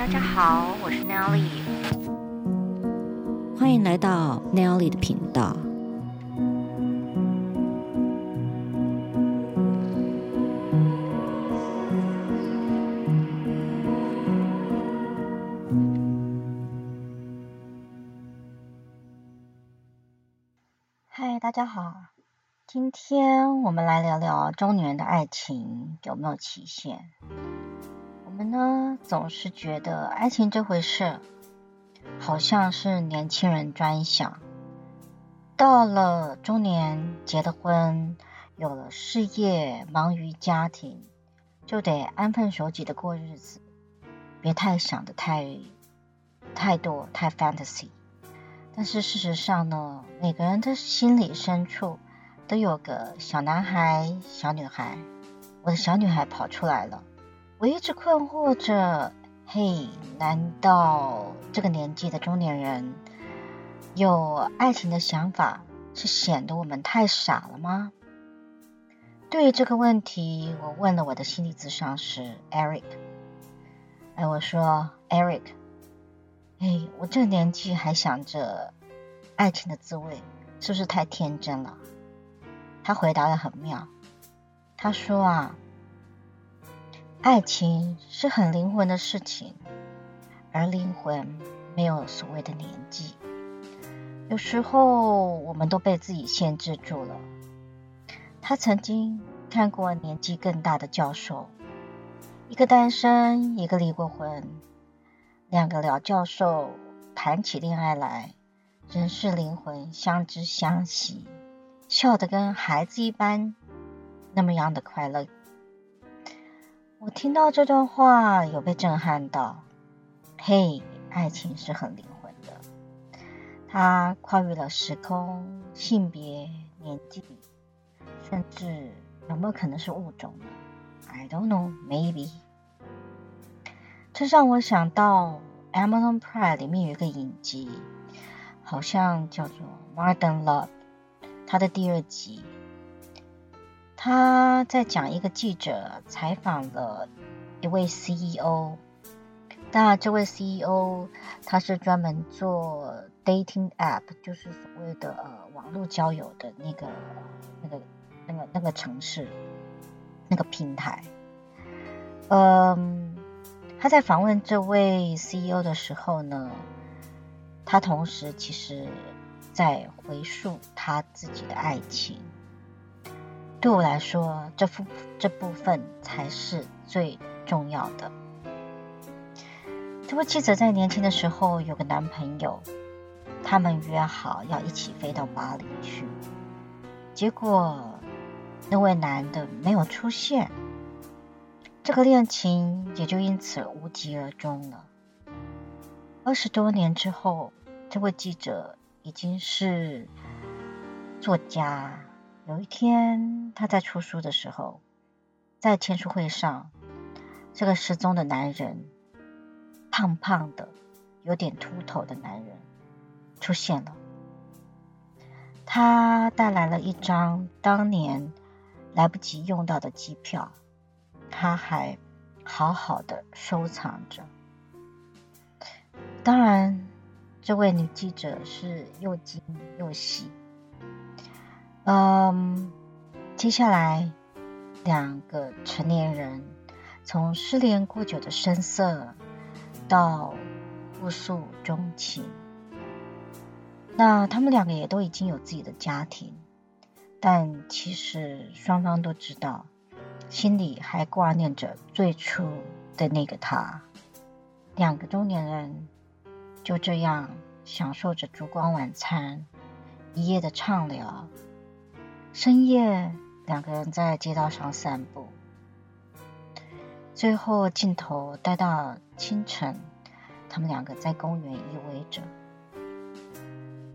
大家好，我是 Nelly，欢迎来到 Nelly 的频道。嗨，大家好，今天我们来聊聊中年人的爱情有没有期限？呢，总是觉得爱情这回事，好像是年轻人专享。到了中年，结了婚，有了事业，忙于家庭，就得安分守己的过日子，别太想的太太多，太 fantasy。但是事实上呢，每个人的心里深处都有个小男孩、小女孩。我的小女孩跑出来了。我一直困惑着，嘿，难道这个年纪的中年人有爱情的想法，是显得我们太傻了吗？对于这个问题，我问了我的心理咨商师 Eric。哎，我说 Eric，哎，我这年纪还想着爱情的滋味，是不是太天真了？他回答得很妙，他说啊。爱情是很灵魂的事情，而灵魂没有所谓的年纪。有时候我们都被自己限制住了。他曾经看过年纪更大的教授，一个单身，一个离过婚，两个老教授谈起恋爱来，仍是灵魂相知相惜，笑得跟孩子一般，那么样的快乐。我听到这段话，有被震撼到。嘿，爱情是很灵魂的，它跨越了时空、性别、年纪，甚至有没有可能是物种呢？I don't know, maybe。这让我想到 Amazon Prime 里面有一个影集，好像叫做《Modern Love》，它的第二集。他在讲一个记者采访了一位 CEO，那这位 CEO 他是专门做 dating app，就是所谓的呃网络交友的那个那个那个那个城市那个平台。嗯，他在访问这位 CEO 的时候呢，他同时其实在回溯他自己的爱情。对我来说，这部这部分才是最重要的。这位记者在年轻的时候有个男朋友，他们约好要一起飞到巴黎去，结果那位男的没有出现，这个恋情也就因此无疾而终了。二十多年之后，这位记者已经是作家。有一天，他在出书的时候，在签书会上，这个失踪的男人，胖胖的、有点秃头的男人出现了。他带来了一张当年来不及用到的机票，他还好好的收藏着。当然，这位女记者是又惊又喜。嗯，接下来两个成年人从失联过久的生涩到互诉衷情，那他们两个也都已经有自己的家庭，但其实双方都知道，心里还挂念着最初的那个他。两个中年人就这样享受着烛光晚餐，一夜的畅聊。深夜，两个人在街道上散步，最后镜头带到清晨，他们两个在公园依偎着，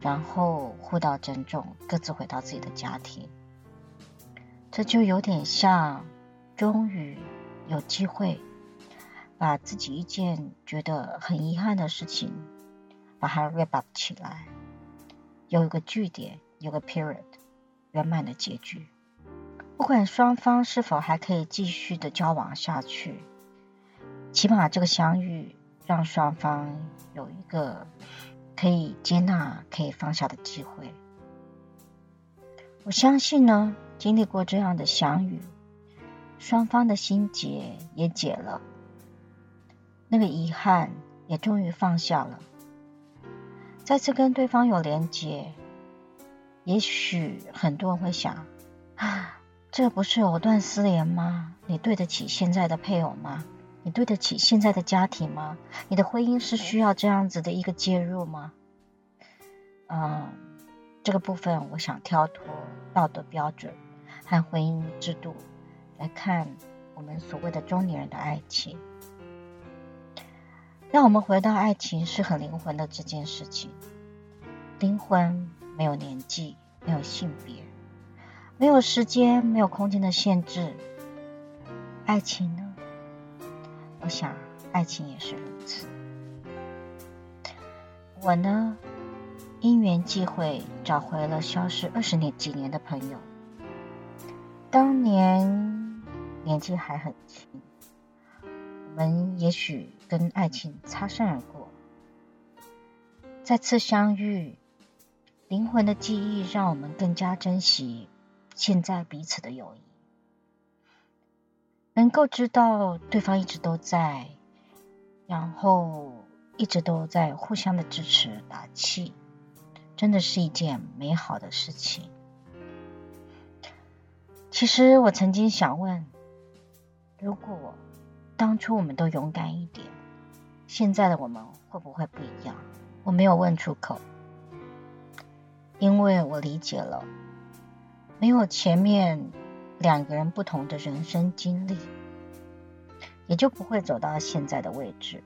然后互道珍重，各自回到自己的家庭。这就有点像，终于有机会把自己一件觉得很遗憾的事情，把它 wrap up 起来，有一个句点，有个 period。圆满的结局，不管双方是否还可以继续的交往下去，起码这个相遇让双方有一个可以接纳、可以放下的机会。我相信呢，经历过这样的相遇，双方的心结也解了，那个遗憾也终于放下了。再次跟对方有连结，也许很多人会想：啊，这不是藕断丝连吗？你对得起现在的配偶吗？你对得起现在的家庭吗？你的婚姻是需要这样子的一个介入吗？嗯，这个部分我想跳脱道德标准和婚姻制度来看我们所谓的中年人的爱情。让我们回到爱情是很灵魂的这件事情。灵魂没有年纪，没有性别，没有时间，没有空间的限制。爱情呢？我想，爱情也是如此。我呢，因缘际会找回了消失二十年几年的朋友。当年年纪还很轻，我们也许跟爱情擦身而过，再次相遇，灵魂的记忆让我们更加珍惜现在彼此的友谊。能够知道对方一直都在，然后一直都在互相的支持打气，真的是一件美好的事情。其实我曾经想问，如果当初我们都勇敢一点，现在的我们会不会不一样？我没有问出口，因为我理解了，没有前面。两个人不同的人生经历，也就不会走到现在的位置，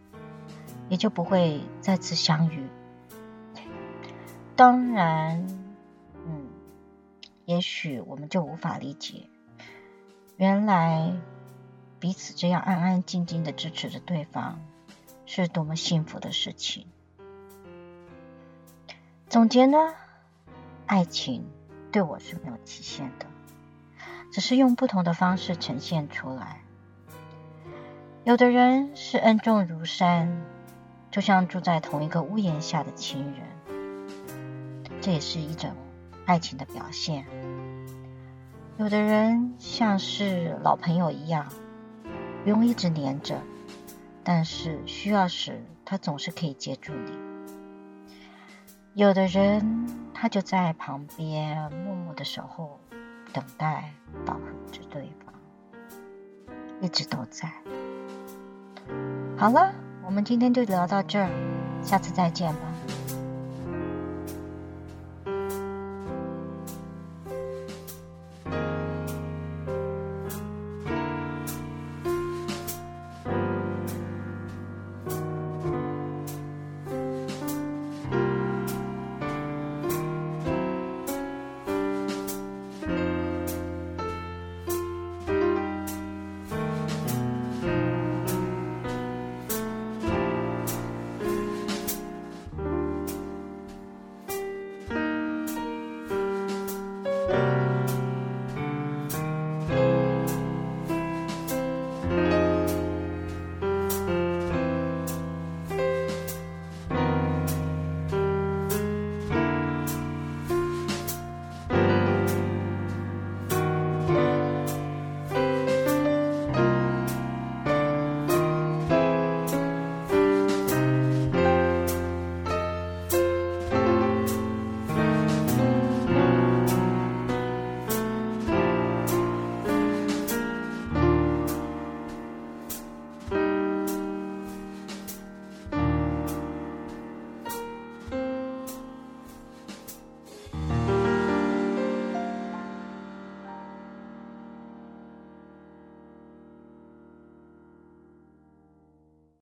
也就不会再次相遇。当然，嗯，也许我们就无法理解，原来彼此这样安安静静的支持着对方，是多么幸福的事情。总结呢，爱情对我是没有期限的。只是用不同的方式呈现出来。有的人是恩重如山，就像住在同一个屋檐下的亲人，这也是一种爱情的表现。有的人像是老朋友一样，不用一直黏着，但是需要时他总是可以接住你。有的人他就在旁边默默的守候。等待，保护着对方，一直都在。好了，我们今天就聊到这儿，下次再见吧。